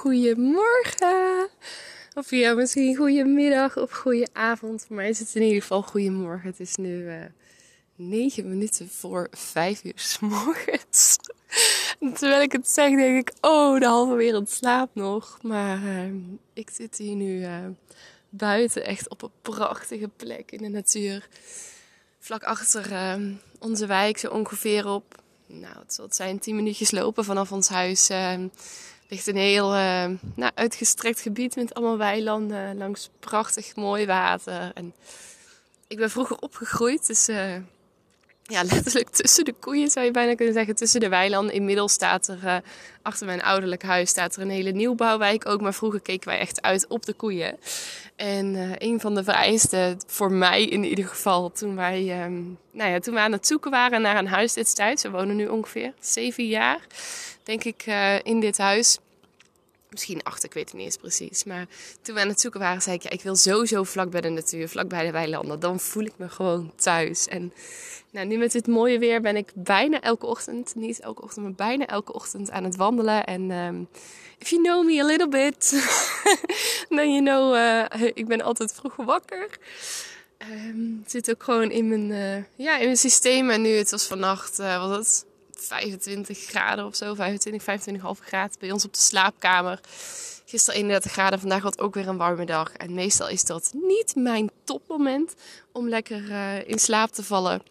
Goedemorgen. Of ja, misschien goedemiddag of goede avond. Mij is het in ieder geval goedemorgen. Het is nu uh, 9 minuten voor 5 uur s morgens. terwijl ik het zeg, denk ik, oh, de halve wereld slaapt nog. Maar uh, ik zit hier nu uh, buiten, echt op een prachtige plek in de natuur. Vlak achter uh, onze wijk, zo ongeveer op, nou, het zal zijn, 10 minuutjes lopen vanaf ons huis. Ligt een heel nou, uitgestrekt gebied met allemaal weilanden langs prachtig mooi water. En ik ben vroeger opgegroeid, dus ja, letterlijk tussen de koeien zou je bijna kunnen zeggen, tussen de weilanden. Inmiddels staat er uh, achter mijn ouderlijk huis staat er een hele nieuwbouwwijk ook, maar vroeger keken wij echt uit op de koeien. En een van de vereisten, voor mij in ieder geval, toen wij, um, nou ja, toen we aan het zoeken waren naar een huis destijds, we wonen nu ongeveer zeven jaar, denk ik, uh, in dit huis misschien acht, ik weet het niet eens precies. Maar toen we aan het zoeken waren, zei ik, ja, ik wil sowieso vlak bij de natuur, vlak bij de weilanden. Dan voel ik me gewoon thuis. En nou, nu met dit mooie weer ben ik bijna elke ochtend, niet elke ochtend, maar bijna elke ochtend aan het wandelen. En um, if you know me a little bit, then you know, uh, ik ben altijd vroeg wakker. Um, zit ook gewoon in mijn, uh, ja, in mijn systeem. En nu, het was vannacht, uh, wat het 25 graden of zo, 25, 25,5 graden bij ons op de slaapkamer. Gisteren 31 graden, vandaag was ook weer een warme dag. En meestal is dat niet mijn topmoment om lekker uh, in slaap te vallen.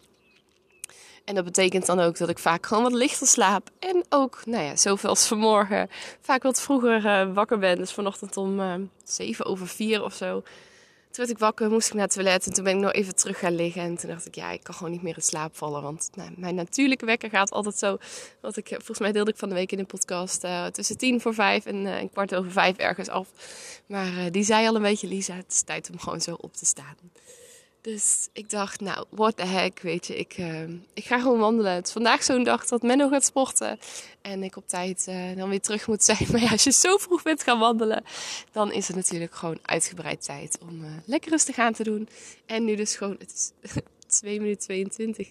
En dat betekent dan ook dat ik vaak gewoon wat lichter slaap. En ook, nou ja, zoveel als vanmorgen, vaak wat vroeger uh, wakker ben. Dus vanochtend om uh, 7 over 4 of zo. Toen werd ik wakker, moest ik naar het toilet en toen ben ik nog even terug gaan liggen. En toen dacht ik, ja, ik kan gewoon niet meer in slaap vallen. Want nou, mijn natuurlijke wekker gaat altijd zo. Wat ik, volgens mij deelde ik van de week in een podcast uh, tussen tien voor vijf en uh, kwart over vijf ergens af. Maar uh, die zei al een beetje, Lisa, het is tijd om gewoon zo op te staan. Dus ik dacht, nou, what the heck, weet je, ik, uh, ik ga gewoon wandelen. Het is vandaag zo'n dag dat Menno gaat sporten en ik op tijd uh, dan weer terug moet zijn. Maar ja, als je zo vroeg bent gaan wandelen, dan is het natuurlijk gewoon uitgebreid tijd om uh, lekker rustig aan te doen. En nu dus gewoon, het is 2 minuten 22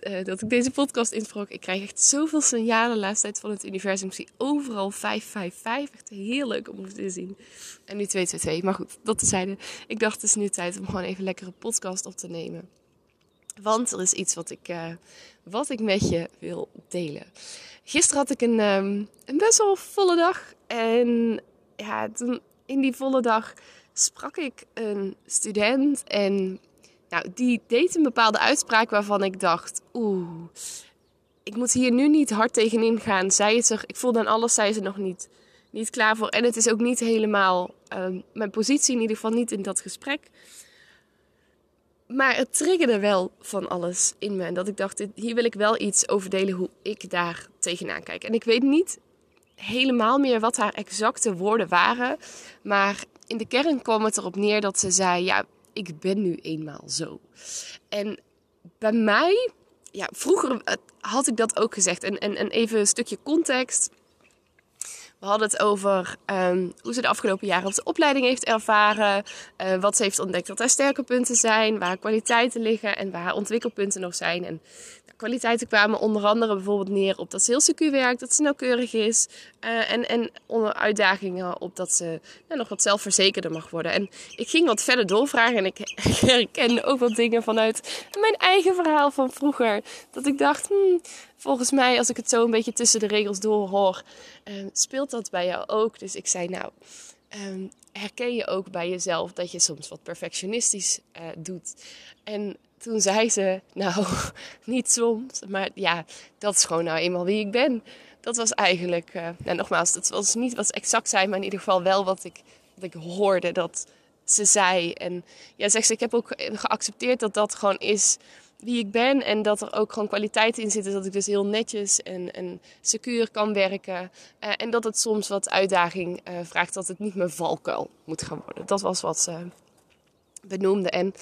uh, dat ik deze podcast insprak. Ik krijg echt zoveel signalen de laatste tijd van het universum. Ik zie overal 555. Echt heel leuk om te zien. En nu 222. Maar goed, dat tezijde. Ik dacht het is nu tijd om gewoon even lekker een podcast op te nemen. Want er is iets wat ik, uh, wat ik met je wil delen. Gisteren had ik een, um, een best wel volle dag. En ja, in die volle dag sprak ik een student. En nou, die deed een bepaalde uitspraak waarvan ik dacht: oeh, ik moet hier nu niet hard tegenin gaan. Zij is er, ik voel dan alles, zij is er nog niet, niet klaar voor. En het is ook niet helemaal uh, mijn positie, in ieder geval niet in dat gesprek. Maar het triggerde wel van alles in me. En dat ik dacht, hier wil ik wel iets over delen hoe ik daar tegenaan kijk. En ik weet niet helemaal meer wat haar exacte woorden waren. Maar in de kern kwam het erop neer dat ze zei: Ja, ik ben nu eenmaal zo. En bij mij, ja, vroeger had ik dat ook gezegd. En, en, en even een stukje context. We hadden het over um, hoe ze de afgelopen jaren op de opleiding heeft ervaren. Uh, wat ze heeft ontdekt dat haar sterke punten zijn. Waar kwaliteiten liggen en waar ontwikkelpunten nog zijn. En kwaliteiten kwamen onder andere bijvoorbeeld neer op dat ze heel secuur werkt, dat ze nauwkeurig is. Uh, en, en onder uitdagingen op dat ze nou, nog wat zelfverzekerder mag worden. En ik ging wat verder doorvragen en ik herkende ook wat dingen vanuit mijn eigen verhaal van vroeger. Dat ik dacht, hmm, volgens mij als ik het zo een beetje tussen de regels door hoor, uh, speelt dat bij jou ook. Dus ik zei nou... Um, herken je ook bij jezelf dat je soms wat perfectionistisch uh, doet. En toen zei ze, nou, niet soms, maar ja, dat is gewoon nou eenmaal wie ik ben. Dat was eigenlijk, uh, nou nogmaals, dat was niet wat exact zei, maar in ieder geval wel wat ik, wat ik hoorde dat ze zei. En ja, zegt ze, ik heb ook geaccepteerd dat dat gewoon is wie ik ben. En dat er ook gewoon kwaliteiten in zitten. Dat ik dus heel netjes en, en secuur kan werken. Uh, en dat het soms wat uitdaging uh, vraagt dat het niet mijn valkuil moet gaan worden. Dat was wat ze benoemde. En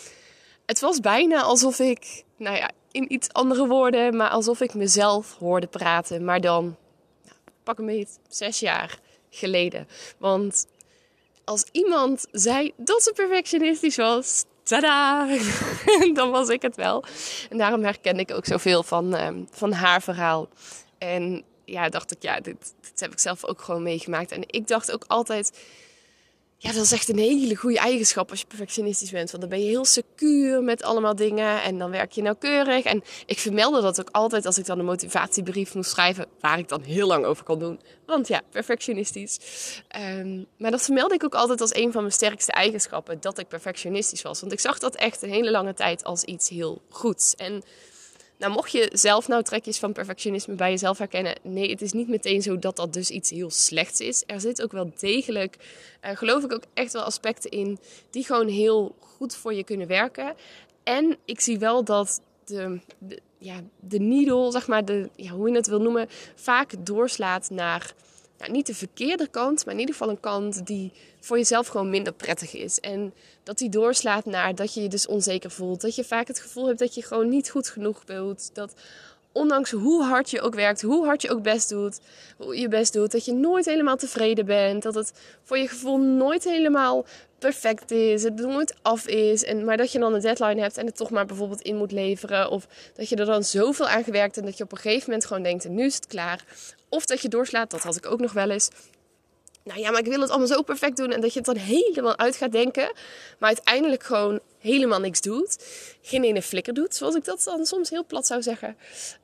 het was bijna alsof ik, nou ja, in iets andere woorden, maar alsof ik mezelf hoorde praten. Maar dan, nou, pak een beetje zes jaar geleden. Want als iemand zei dat ze perfectionistisch was, tada, dan was ik het wel. En daarom herken ik ook zoveel van, um, van haar verhaal. En ja, dacht ik, ja, dit, dit heb ik zelf ook gewoon meegemaakt. En ik dacht ook altijd, ja, dat is echt een hele goede eigenschap als je perfectionistisch bent. Want dan ben je heel secuur met allemaal dingen en dan werk je nauwkeurig. En ik vermeldde dat ook altijd als ik dan een motivatiebrief moest schrijven, waar ik dan heel lang over kan doen. Want ja, perfectionistisch. Um, maar dat vermeldde ik ook altijd als een van mijn sterkste eigenschappen, dat ik perfectionistisch was. Want ik zag dat echt een hele lange tijd als iets heel goeds. En nou, mocht je zelf nou trekjes van perfectionisme bij jezelf herkennen, nee, het is niet meteen zo dat dat dus iets heel slechts is. Er zit ook wel degelijk, uh, geloof ik, ook echt wel aspecten in die gewoon heel goed voor je kunnen werken. En ik zie wel dat de, de ja, de needle, zeg maar, de, ja, hoe je het wil noemen, vaak doorslaat naar ja, niet de verkeerde kant, maar in ieder geval een kant die voor jezelf gewoon minder prettig is. En dat die doorslaat naar dat je je dus onzeker voelt. Dat je vaak het gevoel hebt dat je gewoon niet goed genoeg bent. Dat ondanks hoe hard je ook werkt, hoe hard je ook best doet, je best doet, dat je nooit helemaal tevreden bent. Dat het voor je gevoel nooit helemaal perfect is, het nooit af is. En, maar dat je dan een deadline hebt en het toch maar bijvoorbeeld in moet leveren. Of dat je er dan zoveel aan gewerkt en dat je op een gegeven moment gewoon denkt, nu is het klaar. Of dat je doorslaat, dat had ik ook nog wel eens. Nou ja, maar ik wil het allemaal zo perfect doen. En dat je het dan helemaal uit gaat denken. Maar uiteindelijk gewoon helemaal niks doet. Geen ene flikker doet, zoals ik dat dan soms heel plat zou zeggen.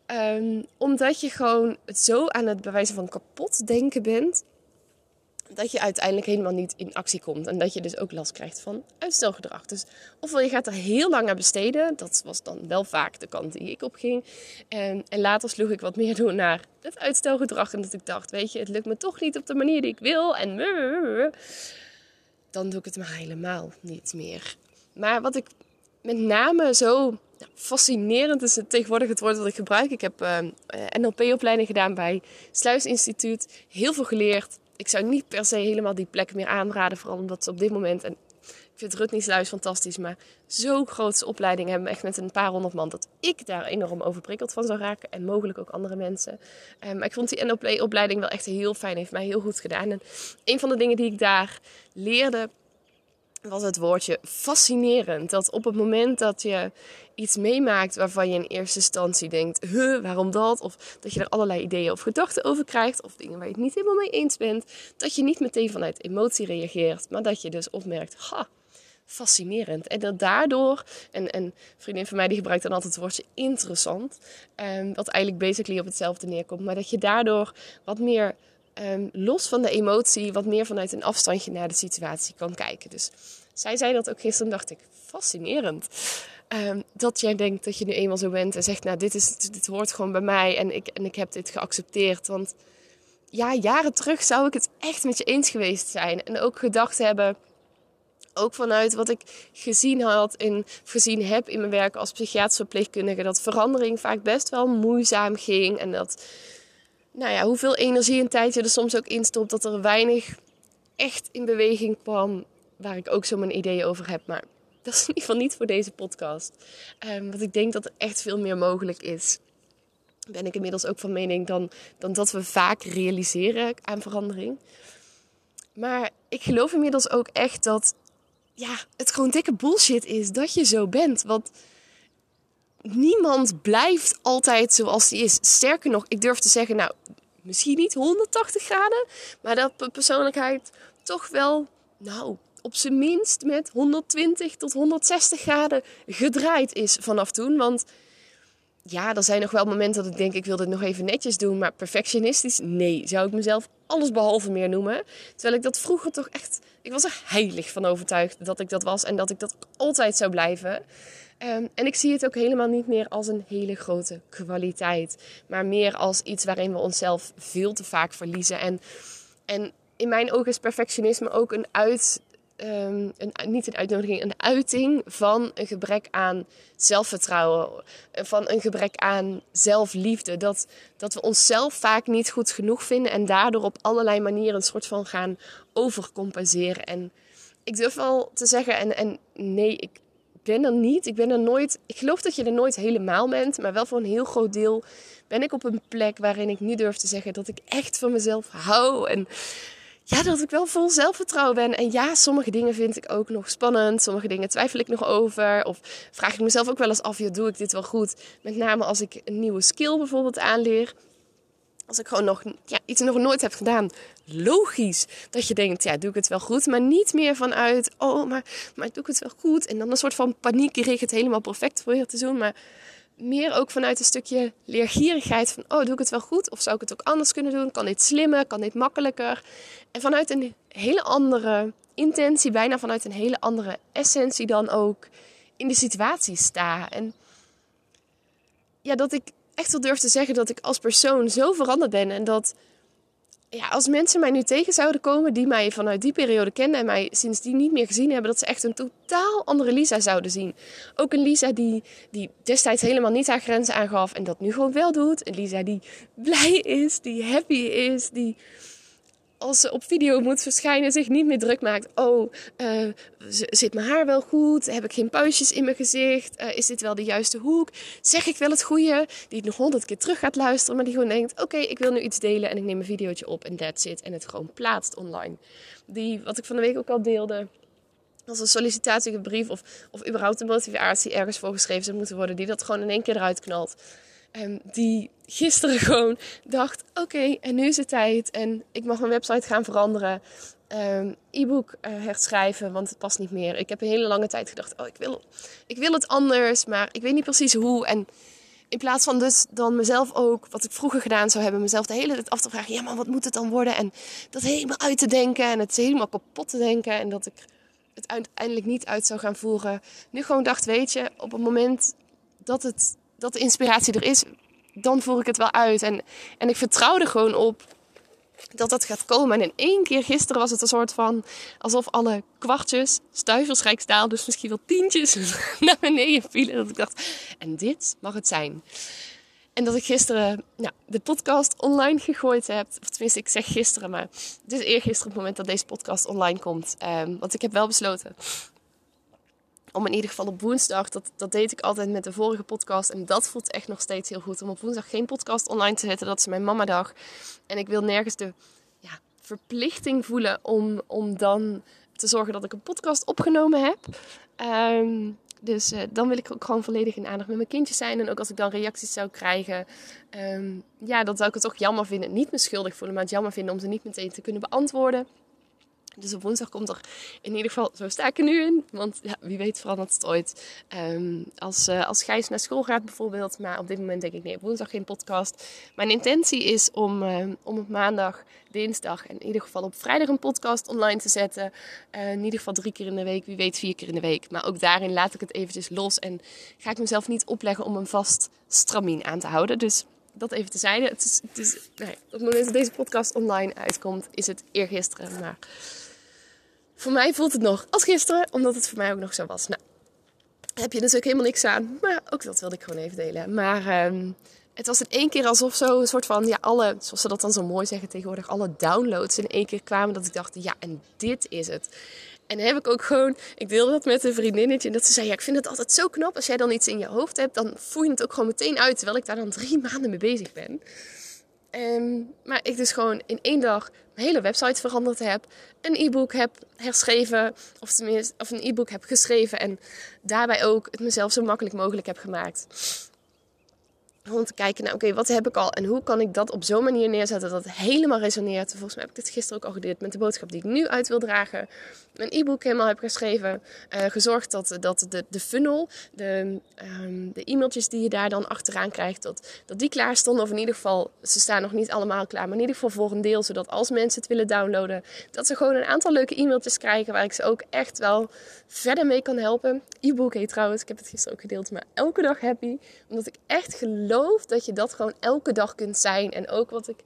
Um, omdat je gewoon het zo aan het bewijzen van kapot denken bent dat je uiteindelijk helemaal niet in actie komt. En dat je dus ook last krijgt van uitstelgedrag. Dus ofwel je gaat er heel lang aan besteden. Dat was dan wel vaak de kant die ik op ging. En, en later sloeg ik wat meer door naar het uitstelgedrag. En dat ik dacht, weet je, het lukt me toch niet op de manier die ik wil. En dan doe ik het maar helemaal niet meer. Maar wat ik met name zo fascinerend is het tegenwoordig het woord dat ik gebruik. Ik heb uh, NLP-opleiding gedaan bij Sluisinstituut. Heel veel geleerd ik zou niet per se helemaal die plek meer aanraden. Vooral omdat ze op dit moment, en ik vind Rutni's Sluis fantastisch, maar zo'n grootse opleiding hebben. Echt met een paar honderd man. Dat ik daar enorm overprikkeld van zou raken. En mogelijk ook andere mensen. Um, maar ik vond die NLP-opleiding wel echt heel fijn. Heeft mij heel goed gedaan. En een van de dingen die ik daar leerde was het woordje fascinerend. Dat op het moment dat je iets meemaakt waarvan je in eerste instantie denkt, huh, waarom dat? Of dat je er allerlei ideeën of gedachten over krijgt, of dingen waar je het niet helemaal mee eens bent, dat je niet meteen vanuit emotie reageert, maar dat je dus opmerkt, ha, fascinerend. En dat daardoor, en, en een vriendin van mij die gebruikt dan altijd het woordje interessant, um, wat eigenlijk basically op hetzelfde neerkomt, maar dat je daardoor wat meer um, los van de emotie wat meer vanuit een afstandje naar de situatie kan kijken. Dus zij zei dat ook gisteren, dacht ik, fascinerend. Um, dat jij denkt dat je nu eenmaal zo bent en zegt, nou, dit, is, hoort gewoon bij mij en ik, en ik heb dit geaccepteerd. Want ja, jaren terug zou ik het echt met je eens geweest zijn. En ook gedacht hebben, ook vanuit wat ik gezien had in, gezien heb in mijn werk als psychiatrische verpleegkundige, dat verandering vaak best wel moeizaam ging. En dat nou ja, hoeveel energie en tijd je er soms ook instopt, dat er weinig echt in beweging kwam, waar ik ook zo mijn ideeën over heb. Maar dat is in ieder geval niet voor deze podcast. Um, want ik denk dat er echt veel meer mogelijk is. Ben ik inmiddels ook van mening dan, dan dat we vaak realiseren aan verandering. Maar ik geloof inmiddels ook echt dat ja, het gewoon dikke bullshit is dat je zo bent. Want niemand blijft altijd zoals hij is. Sterker nog, ik durf te zeggen, nou, misschien niet 180 graden, maar dat persoonlijkheid toch wel, nou, op zijn minst met 120 tot 160 graden gedraaid is vanaf toen. Want ja, er zijn nog wel momenten dat ik denk, ik wil dit nog even netjes doen. Maar perfectionistisch, nee, zou ik mezelf alles behalve meer noemen. Terwijl ik dat vroeger toch echt, ik was er heilig van overtuigd dat ik dat was. En dat ik dat altijd zou blijven. Ehm, en ik zie het ook helemaal niet meer als een hele grote kwaliteit. Maar meer als iets waarin we onszelf veel te vaak verliezen. En, en in mijn ogen is perfectionisme ook een uit, Ehm, een, niet een uitnodiging, een uiting van een gebrek aan zelfvertrouwen, van een gebrek aan zelfliefde. Dat, dat we onszelf vaak niet goed genoeg vinden en daardoor op allerlei manieren een soort van gaan overcompenseren. En ik durf wel te zeggen, en, en nee, ik ben er niet, ik ben er nooit, ik geloof dat je er nooit helemaal bent, maar wel voor een heel groot deel ben ik op een plek waarin ik nu durf te zeggen dat ik echt van mezelf hou. En ja, dat ik wel vol zelfvertrouwen ben. En ja, sommige dingen vind ik ook nog spannend. Sommige dingen twijfel ik nog over. Of vraag ik mezelf ook wel eens af, doe ik dit wel goed? Met name als ik een nieuwe skill bijvoorbeeld aanleer. Als ik gewoon nog ja, iets nog nooit heb gedaan. Logisch dat je denkt, ja, doe ik het wel goed? Maar niet meer vanuit, oh, maar, maar doe ik het wel goed? En dan een soort van paniek richt het helemaal perfect voor je te doen. Maar meer ook vanuit een stukje leergierigheid van, oh, doe ik het wel goed? Of zou ik het ook anders kunnen doen? Kan dit slimmer? Kan dit makkelijker? En vanuit een hele andere intentie, bijna vanuit een hele andere essentie dan ook in de situatie sta. En ja, dat ik echt wel durf te zeggen dat ik als persoon zo veranderd ben en dat ja, als mensen mij nu tegen zouden komen die mij vanuit die periode kennen en mij sindsdien niet meer gezien hebben, dat ze echt een totaal andere Lisa zouden zien. Ook een Lisa die, die destijds helemaal niet haar grenzen aangaf en dat nu gewoon wel doet. Een Lisa die blij is, die happy is, die als ze op video moet verschijnen, zich niet meer druk maakt. Oh, uh, zit mijn haar wel goed? Heb ik geen puistjes in mijn gezicht? Uh, is dit wel de juiste hoek? Zeg ik wel het goede? Die het nog honderd keer terug gaat luisteren, maar die gewoon denkt: Oké, ik wil nu iets delen en ik neem een videootje op en that's it. En het gewoon plaatst online. Die, wat ik van de week ook al deelde. Als een sollicitatiebrief of, of überhaupt een motivatie ergens voor geschreven zou moeten worden, die dat gewoon in één keer eruit knalt. Um, die gisteren gewoon dacht: oké, en nu is het tijd. En ik mag mijn website gaan veranderen. Um, e-book uh, herschrijven, want het past niet meer. Ik heb een hele lange tijd gedacht: oh, ik wil, ik wil het anders, maar ik weet niet precies hoe. En in plaats van dus dan mezelf ook, wat ik vroeger gedaan zou hebben, mezelf de hele tijd af te vragen: ja, maar wat moet het dan worden? En dat helemaal uit te denken en het helemaal kapot te denken. En dat ik het uiteindelijk niet uit zou gaan voeren. Nu gewoon dacht: weet je, op het moment dat het dat de inspiratie er is, dan voer ik het wel uit. En, en ik vertrouw er gewoon op dat dat gaat komen. En in één keer gisteren was het een soort van alsof alle kwartjes, stuiversrijkstaal, dus misschien wel tientjes, naar beneden vielen. Dat ik dacht, en dit mag het zijn. En dat ik gisteren nou, de podcast online gegooid heb. Of tenminste, ik zeg gisteren, maar het is eergisteren het moment dat deze podcast online komt. Um, want ik heb wel besloten om in ieder geval op woensdag, dat, dat deed ik altijd met de vorige podcast. En dat voelt echt nog steeds heel goed. Om op woensdag geen podcast online te zetten. Dat is mijn mama dag. En ik wil nergens de ja, verplichting voelen om, om dan te zorgen dat ik een podcast opgenomen heb. Ehm, dus uh, dan wil ik ook gewoon volledig in aandacht met mijn kindjes zijn. En ook als ik dan reacties zou krijgen, um, ja, dan zou ik het toch jammer vinden. Niet me schuldig voelen, maar het jammer vinden om ze niet meteen te kunnen beantwoorden. Dus op woensdag komt er in ieder geval, zo sta ik er nu in. Want ja, wie weet verandert het ooit. Um, als, uh, als Gijs naar school gaat bijvoorbeeld. Maar op dit moment denk ik nee, op woensdag geen podcast. Mijn intentie is om, uh, om op maandag, dinsdag en in ieder geval op vrijdag een podcast online te zetten. Uh, in ieder geval drie keer in de week, wie weet vier keer in de week. Maar ook daarin laat ik het eventjes los. En ga ik mezelf niet opleggen om een vast stramien aan te houden. Dus dat even tezijde. Het is, het is, nee, op het moment dat deze podcast online uitkomt, is het eergisteren. Maar voor mij voelt het nog als gisteren, omdat het voor mij ook nog zo was. Nou, heb je natuurlijk helemaal niks aan. Maar ook dat wilde ik gewoon even delen. Maar um, het was in één keer alsof zo een soort van, ja, alle, zoals ze dat dan zo mooi zeggen tegenwoordig, alle downloads in één keer kwamen. Dat ik dacht, ja, en dit is het. En heb ik ook gewoon, ik deelde dat met een vriendinnetje. En dat ze zei, ja, ik vind het altijd zo knap. Als jij dan iets in je hoofd hebt, dan voer je het ook gewoon meteen uit. Terwijl ik daar dan drie maanden mee bezig ben. Um, maar ik dus gewoon in één dag mijn hele website veranderd heb. Een e-book heb herschreven. Of tenminste, of een e-book heb geschreven. En daarbij ook het mezelf zo makkelijk mogelijk heb gemaakt. Om te kijken naar, oké, wat heb ik al en hoe kan ik dat op zo'n manier neerzetten dat het helemaal resoneert. Volgens mij heb ik dit gisteren ook al gedeeld met de boodschap die ik nu uit wil dragen. Mijn e-book helemaal heb geschreven. Uh, gezorgd dat, dat de, de funnel, de, um, de e-mailtjes die je daar dan achteraan krijgt, dat, dat die klaar stonden. Of in ieder geval, ze staan nog niet allemaal klaar, maar in ieder geval voor een deel. Zodat als mensen het willen downloaden, dat ze gewoon een aantal leuke e-mailtjes krijgen waar ik ze ook echt wel verder mee kan helpen. E-book heet trouwens, ik heb het gisteren ook gedeeld, maar elke dag happy. Omdat ik echt geloof dat je dat gewoon elke dag kunt zijn. En ook wat ik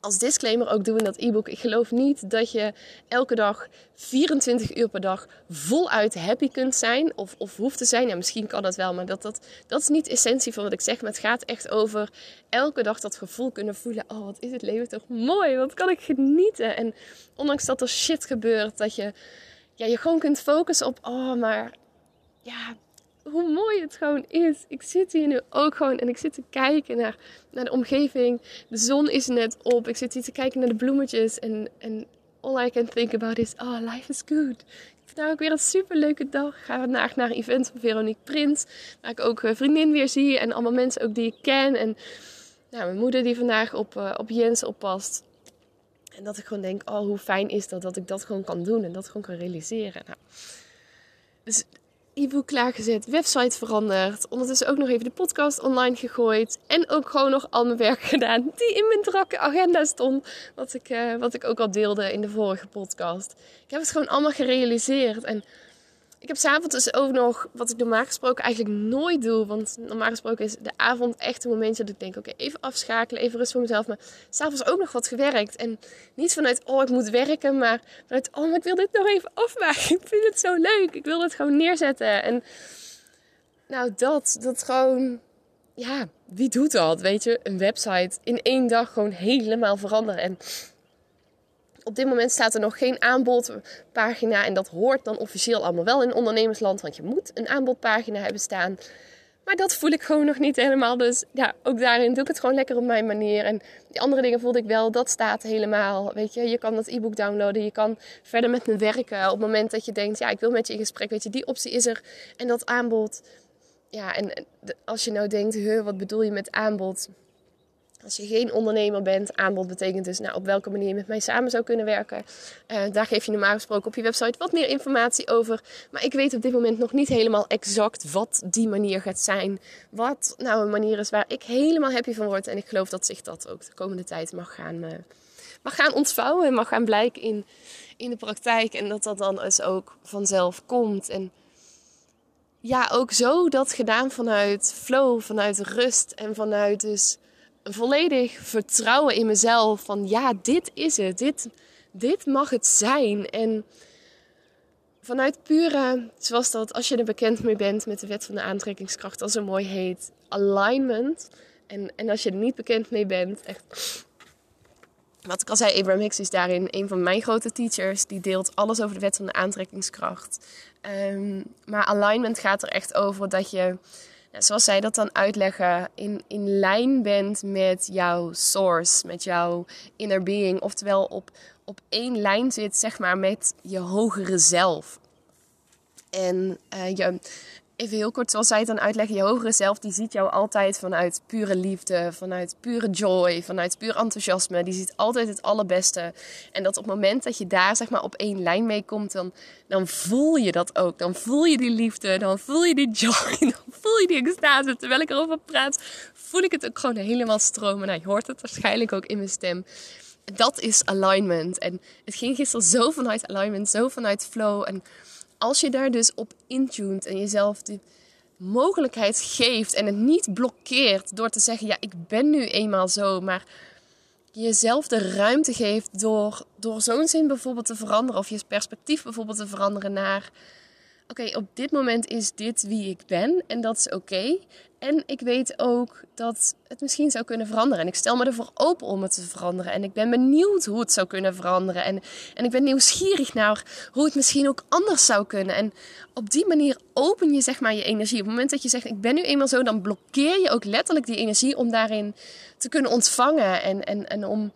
als disclaimer ook doe in dat e-book. Ik geloof niet dat je elke dag 24 uur per dag voluit happy kunt zijn. Of, of hoeft te zijn. Ja, misschien kan dat wel. Maar dat, dat, dat is niet essentie van wat ik zeg. Maar het gaat echt over elke dag dat gevoel kunnen voelen. Oh, wat is het leven toch mooi. Wat kan ik genieten. En ondanks dat er shit gebeurt. Dat je ja, je gewoon kunt focussen op. Oh, maar ja, hoe mooi het gewoon is. Ik zit hier nu ook gewoon en ik zit te kijken naar, naar de omgeving. De zon is net op. Ik zit hier te kijken naar de bloemetjes. En, en all I can think about is, oh, life is good. Ik heb nou ook weer een super leuke dag. Ik ga vandaag naar een event van Veronique Prins. Waar ik ook vriendin weer zie. En allemaal mensen ook die ik ken. En nou, mijn moeder die vandaag op, uh, op Jens oppast. En dat ik gewoon denk, oh, hoe fijn is dat dat ik dat gewoon kan doen. En dat gewoon kan realiseren. Nou, dus e-book klaargezet, website veranderd. Ondertussen ook nog even de podcast online gegooid. En ook gewoon nog al mijn werk gedaan die in mijn drakke agenda stond. Wat ik, uh, wat ik ook al deelde in de vorige podcast. Ik heb het gewoon allemaal gerealiseerd. En ik heb s'avonds dus ook nog, wat ik normaal gesproken eigenlijk nooit doe. Want normaal gesproken is de avond echt een momentje dat ik denk: oké, even afschakelen, even rust voor mezelf. Maar s'avonds ook nog wat gewerkt. En niet vanuit: oh, ik moet werken. Maar vanuit: oh, ik wil dit nog even afmaken. Ik vind het zo leuk. Ik wil het gewoon neerzetten. En nou, dat, dat gewoon. Ja, wie doet dat? Weet je, een website in één dag gewoon helemaal veranderen. En op dit moment staat er nog geen aanbodpagina. En dat hoort dan officieel allemaal wel in ondernemersland. Want je moet een aanbodpagina hebben staan. Maar dat voel ik gewoon nog niet helemaal. Dus ja, ook daarin doe ik het gewoon lekker op mijn manier. En die andere dingen voelde ik wel, dat staat helemaal. Weet je, je kan dat e-book downloaden. Je kan verder met me werken. Op het moment dat je denkt, ja, ik wil met je in gesprek. Weet je, die optie is er. En dat aanbod. Ja, en als je nou denkt, wat bedoel je met aanbod? Als je geen ondernemer bent, aanbod betekent dus nou, op welke manier je met mij samen zou kunnen werken. Uh, daar geef je normaal gesproken op je website wat meer informatie over. Maar ik weet op dit moment nog niet helemaal exact wat die manier gaat zijn. Wat nou een manier is waar ik helemaal happy van word. En ik geloof dat zich dat ook de komende tijd mag gaan, uh, mag gaan ontvouwen en mag gaan blijken in, in de praktijk. En dat dat dan dus ook vanzelf komt. En ja, ook zo dat gedaan vanuit flow, vanuit rust en vanuit dus volledig vertrouwen in mezelf. Van ja, dit is het. Dit, dit mag het zijn. En vanuit pure, zoals dat, als je er bekend mee bent met de wet van de aantrekkingskracht, dat zo mooi heet, alignment. En, en als je er niet bekend mee bent, echt. Wat ik al zei, Abraham Hicks is daarin een van mijn grote teachers. Die deelt alles over de wet van de aantrekkingskracht. Um, maar alignment gaat er echt over dat je zoals zij dat dan uitleggen, in, in lijn bent met jouw source, met jouw inner being. Oftewel op, op één lijn zit, zeg maar, met je hogere zelf. En uh, je, even heel kort, zoals zij het dan uitleggen, je hogere zelf, die ziet jou altijd vanuit pure liefde, vanuit pure joy, vanuit puur enthousiasme. Die ziet altijd het allerbeste. En dat op het moment dat je daar zeg maar op één lijn mee komt, dan, dan voel je dat ook. Dan voel je die liefde, dan voel je die joy, voel je die extase. Terwijl ik erover praat, voel ik het ook gewoon helemaal stromen. Nou, je hoort het waarschijnlijk ook in mijn stem dat is alignment. En het ging gisteren zo vanuit alignment, zo vanuit flow. En als je daar dus op intunt en jezelf de mogelijkheid geeft en het niet blokkeert door te zeggen: Ja, ik ben nu eenmaal zo, maar jezelf de ruimte geeft door, door zo'n zin bijvoorbeeld te veranderen of je perspectief bijvoorbeeld te veranderen naar: oké, op dit moment is dit wie ik ben en dat is oké. En ik weet ook dat het misschien zou kunnen veranderen. En ik stel me ervoor open om het te veranderen. En ik ben benieuwd hoe het zou kunnen veranderen. En, en ik ben nieuwsgierig naar hoe het misschien ook anders zou kunnen. En op die manier open je zeg maar je energie. Op het moment dat je zegt, ik ben nu eenmaal zo, dan blokkeer je ook letterlijk die energie om daarin te kunnen ontvangen. En, en, en om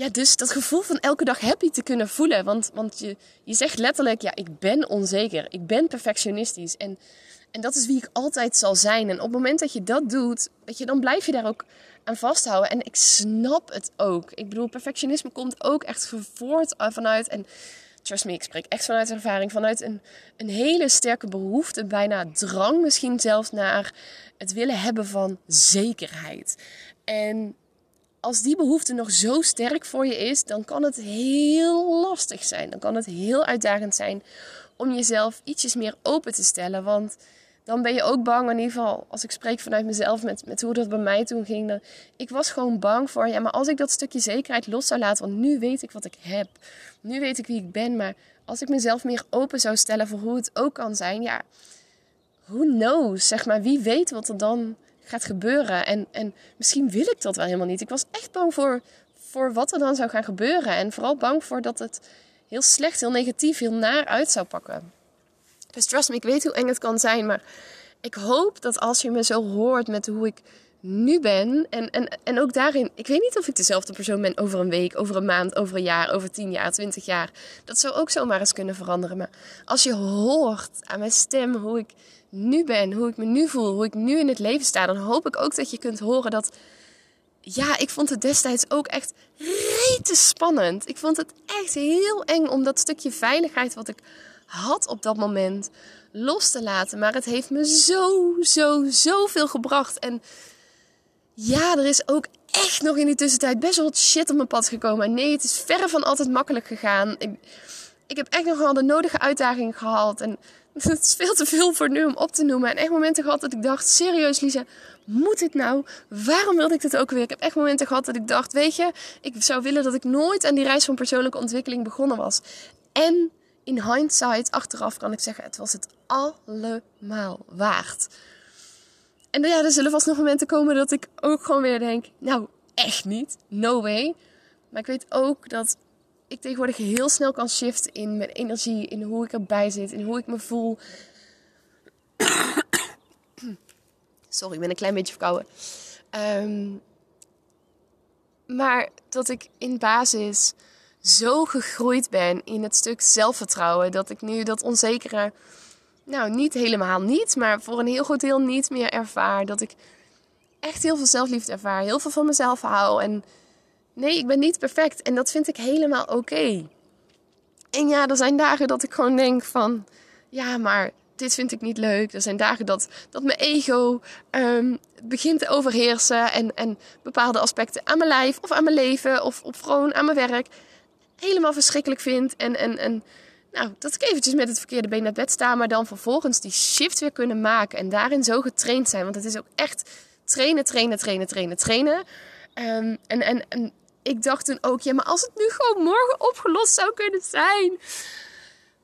ja, dus dat gevoel van elke dag happy te kunnen voelen. Want, want je, je zegt letterlijk, ja, ik ben onzeker. Ik ben perfectionistisch. En, en dat is wie ik altijd zal zijn. En op het moment dat je dat doet, weet je, dan blijf je daar ook aan vasthouden. En ik snap het ook. Ik bedoel, perfectionisme komt ook echt voort vanuit... En trust me, ik spreek echt vanuit ervaring. Vanuit een, een hele sterke behoefte, bijna drang misschien zelfs naar het willen hebben van zekerheid. En als die behoefte nog zo sterk voor je is, dan kan het heel lastig zijn. Dan kan het heel uitdagend zijn om jezelf ietsjes meer open te stellen. Want dan ben je ook bang, in ieder geval als ik spreek vanuit mezelf met, met hoe dat bij mij toen ging. Dan, ik was gewoon bang voor, ja, maar als ik dat stukje zekerheid los zou laten, want nu weet ik wat ik heb. Nu weet ik wie ik ben, maar als ik mezelf meer open zou stellen voor hoe het ook kan zijn, ja, who knows, zeg maar, wie weet wat er dan gaat gebeuren. En, en misschien wil ik dat wel helemaal niet. Ik was echt bang voor, voor wat er dan zou gaan gebeuren. En vooral bang voor dat het heel slecht, heel negatief, heel naar uit zou pakken. Dus trust me, ik weet hoe eng het kan zijn. Maar ik hoop dat als je me zo hoort met hoe ik nu ben. En, en, en ook daarin, ik weet niet of ik dezelfde persoon ben over een week, over een maand, over een jaar, over tien jaar, twintig jaar. Dat zou ook zomaar eens kunnen veranderen. Maar als je hoort aan mijn stem hoe ik nu ben, hoe ik me nu voel, hoe ik nu in het leven sta, dan hoop ik ook dat je kunt horen dat. Ja, ik vond het destijds ook echt rete spannend. Ik vond het echt heel eng om dat stukje veiligheid wat ik had op dat moment los te laten. Maar het heeft me zo, zo, zoveel gebracht. En ja, er is ook echt nog in die tussentijd best wel wat shit op mijn pad gekomen. En nee, het is verre van altijd makkelijk gegaan. Ik, ik heb echt nog wel de nodige uitdagingen gehad. En het is veel te veel voor nu om op te noemen. En echt momenten gehad dat ik dacht, serieus Lisa, moet dit nou? Waarom wilde ik dit ook weer? Ik heb echt momenten gehad dat ik dacht, weet je, ik zou willen dat ik nooit aan die reis van persoonlijke ontwikkeling begonnen was. En in hindsight, achteraf kan ik zeggen, het was het allemaal waard. En ja, er zullen vast nog momenten komen dat ik ook gewoon weer denk, nou, echt niet, no way. Maar ik weet ook dat ik tegenwoordig heel snel kan shiften in mijn energie, in hoe ik erbij zit, in hoe ik me voel. Sorry, ik ben een klein beetje verkouden. Ehm, maar dat ik in basis zo gegroeid ben in het stuk zelfvertrouwen. Dat ik nu dat onzekere, nou niet helemaal niet, maar voor een heel goed deel niet meer ervaar. Dat ik echt heel veel zelfliefde ervaar, heel veel van mezelf hou. En nee, ik ben niet perfect en dat vind ik helemaal oké. En ja, er zijn dagen dat ik gewoon denk van, ja, maar dit vind ik niet leuk. Er zijn dagen dat, dat mijn ego um, begint te overheersen en, en bepaalde aspecten aan mijn lijf of aan mijn leven of, of gewoon aan mijn werk helemaal verschrikkelijk vind. En, en, en nou, dat ik eventjes met het verkeerde been naar bed sta, maar dan vervolgens die shift weer kunnen maken en daarin zo getraind zijn. Want het is ook echt trainen, trainen, trainen, trainen, trainen. Um, en, en, en ik dacht toen ook, ja, maar als het nu gewoon morgen opgelost zou kunnen zijn.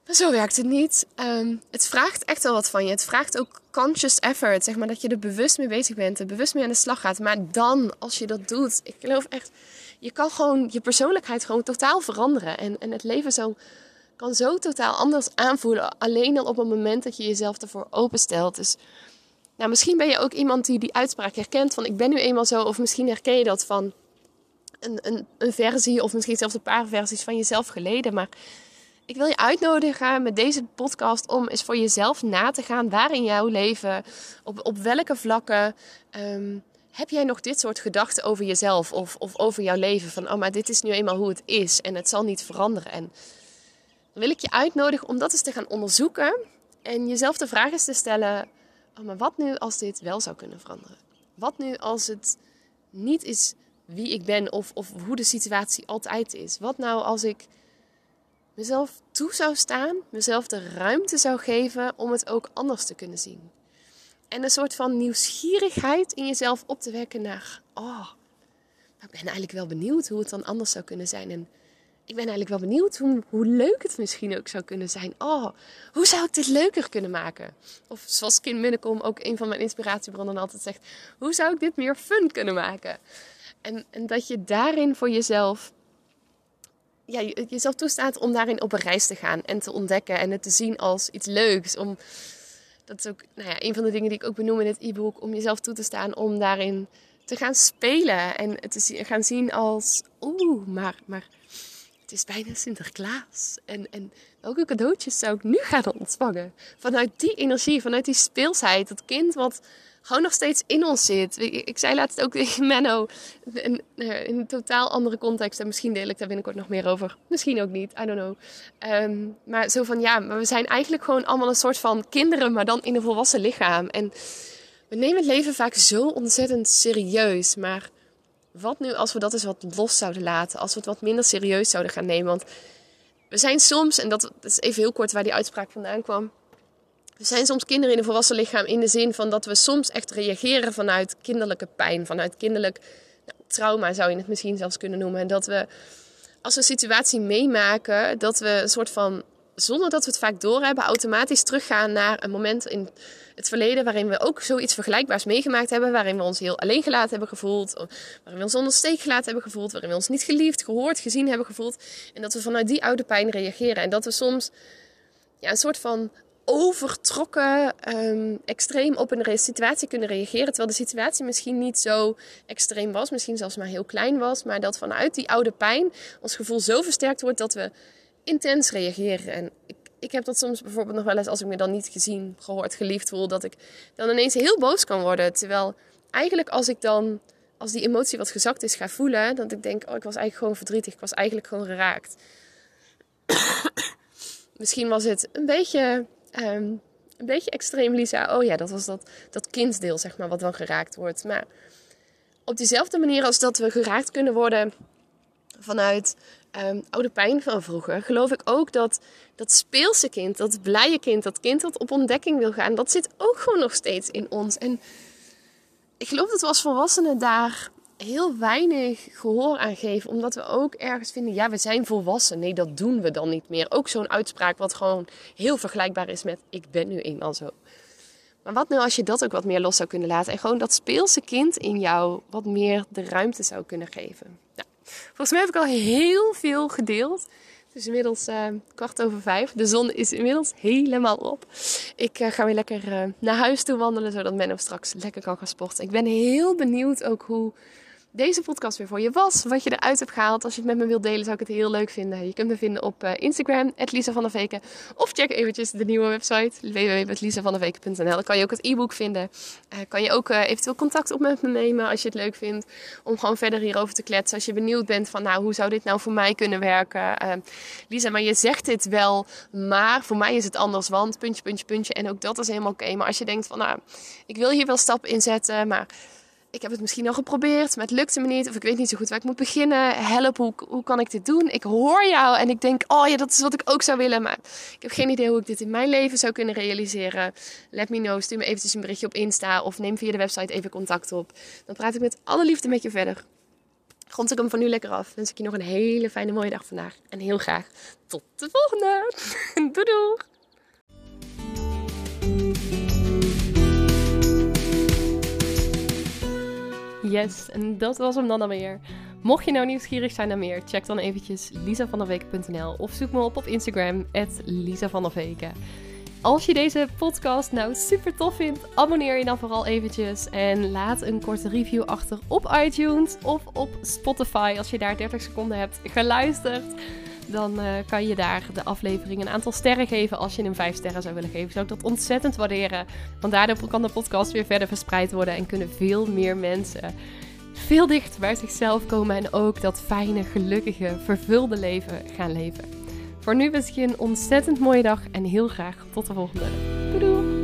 Maar zo werkt het niet. Um, het vraagt echt wel wat van je. Het vraagt ook conscious effort. Zeg maar dat je er bewust mee bezig bent. Er bewust mee aan de slag gaat. Maar dan, als je dat doet. Ik geloof echt. Je kan gewoon je persoonlijkheid gewoon totaal veranderen. En, en het leven zo, kan zo totaal anders aanvoelen. Alleen al op het moment dat je jezelf ervoor openstelt. Dus nou, misschien ben je ook iemand die die uitspraak herkent. Van ik ben nu eenmaal zo. Of misschien herken je dat van een, een, een versie. Of misschien zelfs een paar versies van jezelf geleden. Maar ik wil je uitnodigen met deze podcast om eens voor jezelf na te gaan waar in jouw leven, op, op welke vlakken um, heb jij nog dit soort gedachten over jezelf of, of over jouw leven? Van, oh, maar dit is nu eenmaal hoe het is en het zal niet veranderen. En dan wil ik je uitnodigen om dat eens te gaan onderzoeken en jezelf de vraag eens te stellen: oh, maar wat nu als dit wel zou kunnen veranderen? Wat nu als het niet is wie ik ben of, of hoe de situatie altijd is? Wat nou als ik mezelf toe zou staan, mezelf de ruimte zou geven om het ook anders te kunnen zien? En een soort van nieuwsgierigheid in jezelf op te wekken naar, oh, ik ben eigenlijk wel benieuwd hoe het dan anders zou kunnen zijn. En, ik ben eigenlijk wel benieuwd hoe, hoe leuk het misschien ook zou kunnen zijn. Oh, hoe zou ik dit leuker kunnen maken? Of zoals Kim Minnekom, ook een van mijn inspiratiebronnen, altijd zegt: hoe zou ik dit meer fun kunnen maken? En, en dat je daarin voor jezelf ja, jezelf toestaat om daarin op een reis te gaan en te ontdekken en het te zien als iets leuks. Om, dat is ook nou ja, een van de dingen die ik ook benoem in het e-book, om jezelf toe te staan om daarin te gaan spelen en het te gaan zien als, oeh, maar, maar het is bijna Sinterklaas. En, en welke cadeautjes zou ik nu gaan ontvangen? Vanuit die energie, vanuit die speelsheid, dat kind wat gewoon nog steeds in ons zit. Ik, zei laatst ook tegen Menno, in, in, een totaal andere context. En misschien deel ik daar binnenkort nog meer over. Misschien ook niet, I don't know. Ehm, maar zo van, ja, maar we zijn eigenlijk gewoon allemaal een soort van kinderen, maar dan in een volwassen lichaam. En we nemen het leven vaak zo ontzettend serieus. Maar wat nu als we dat eens wat los zouden laten? Als we het wat minder serieus zouden gaan nemen? Want we zijn soms, en dat is even heel kort waar die uitspraak vandaan kwam we zijn soms kinderen in een volwassen lichaam in de zin van dat we soms echt reageren vanuit kinderlijke pijn, vanuit kinderlijk nou, trauma zou je het misschien zelfs kunnen noemen. En dat we als we een situatie meemaken, dat we een soort van, zonder dat we het vaak doorhebben, automatisch teruggaan naar een moment in het verleden waarin we ook zoiets vergelijkbaars meegemaakt hebben, waarin we ons heel alleen gelaten hebben gevoeld, waarin we ons onder steek gelaten hebben gevoeld, waarin we ons niet geliefd, gehoord, gezien hebben gevoeld. En dat we vanuit die oude pijn reageren. En dat we soms ja, een soort van overtrokken, um, extreem op een situatie kunnen reageren. Terwijl de situatie misschien niet zo extreem was, misschien zelfs maar heel klein was. Maar dat vanuit die oude pijn ons gevoel zo versterkt wordt dat we intens reageren. En ik, ik heb dat soms bijvoorbeeld nog wel eens als ik me dan niet gezien, gehoord, geliefd voel. Dat ik dan ineens heel boos kan worden. Terwijl eigenlijk als ik dan, als die emotie wat gezakt is, ga voelen. Dat ik denk, oh ik was eigenlijk gewoon verdrietig. Ik was eigenlijk gewoon geraakt. Misschien was het een beetje Ehm, een beetje extreem, Lisa. Oh ja, dat was dat, dat kindsdeel, zeg maar, wat dan geraakt wordt. Maar op diezelfde manier als dat we geraakt kunnen worden vanuit um, oude pijn van vroeger, geloof ik ook dat dat speelse kind, dat blije kind, dat kind dat op ontdekking wil gaan, dat zit ook gewoon nog steeds in ons. En ik geloof dat we als volwassenen daar heel weinig gehoor aan geven. Omdat we ook ergens vinden, ja, we zijn volwassen. Nee, dat doen we dan niet meer. Ook zo'n uitspraak wat gewoon heel vergelijkbaar is met, ik ben nu eenmaal zo. Maar wat nu als je dat ook wat meer los zou kunnen laten en gewoon dat speelse kind in jou wat meer de ruimte zou kunnen geven? Volgens mij heb ik al heel veel gedeeld. Het is inmiddels uh, kwart over vijf. De zon is inmiddels helemaal op. Ik uh, ga weer lekker uh, naar huis toe wandelen, zodat Menno straks lekker kan gaan sporten. Ik ben heel benieuwd ook hoe deze podcast weer voor je was. Wat je eruit hebt gehaald. Als je het met me wilt delen, zou ik het heel leuk vinden. Je kunt me vinden op uh, Instagram, Lisa van der Veken. Of check eventjes de nieuwe website, www.lisavandeveken.nl. Dan kan je ook het e-book vinden. Uh, kan je ook uh, eventueel contact op met me nemen als je het leuk vindt. Om gewoon verder hierover te kletsen. Als je benieuwd bent van, nou, hoe zou dit nou voor mij kunnen werken? Lisa, maar je zegt dit wel, maar voor mij is het anders. Want puntje, puntje, puntje. En ook dat is helemaal oké. Maar als je denkt van, nou, ik wil hier wel stappen in zetten, maar ik heb het misschien al geprobeerd, maar het lukte me niet. Of ik weet niet zo goed waar ik moet beginnen. Help, hoe, hoe kan ik dit doen? Ik hoor jou en ik denk, oh ja, dat is wat ik ook zou willen. Maar ik heb geen idee hoe ik dit in mijn leven zou kunnen realiseren. Let me know, stuur me eventjes een berichtje op Insta. Of neem via de website even contact op. Dan praat ik met alle liefde met je verder. Grond ik hem van nu lekker af. Wens ik je nog een hele fijne mooie dag vandaag. En heel graag tot de volgende. doei doei. Yes, en dat was hem dan alweer. Mocht je nou nieuwsgierig zijn naar meer, check dan eventjes lisavanderweken.nl of zoek me op op Instagram, Lisa Als je deze podcast nou super tof vindt, abonneer je dan vooral eventjes en laat een korte review achter op iTunes of op Spotify als je daar 30 seconden hebt geluisterd dan uh, kan je daar de aflevering een aantal sterren geven. Als je hem 5 sterren zou willen geven, zou ik dat ontzettend waarderen. Want daardoor kan de podcast weer verder verspreid worden en kunnen veel meer mensen veel dichter bij zichzelf komen en ook dat fijne, gelukkige, vervulde leven gaan leven. Voor nu wens ik je een ontzettend mooie dag en heel graag tot de volgende. Doei doei!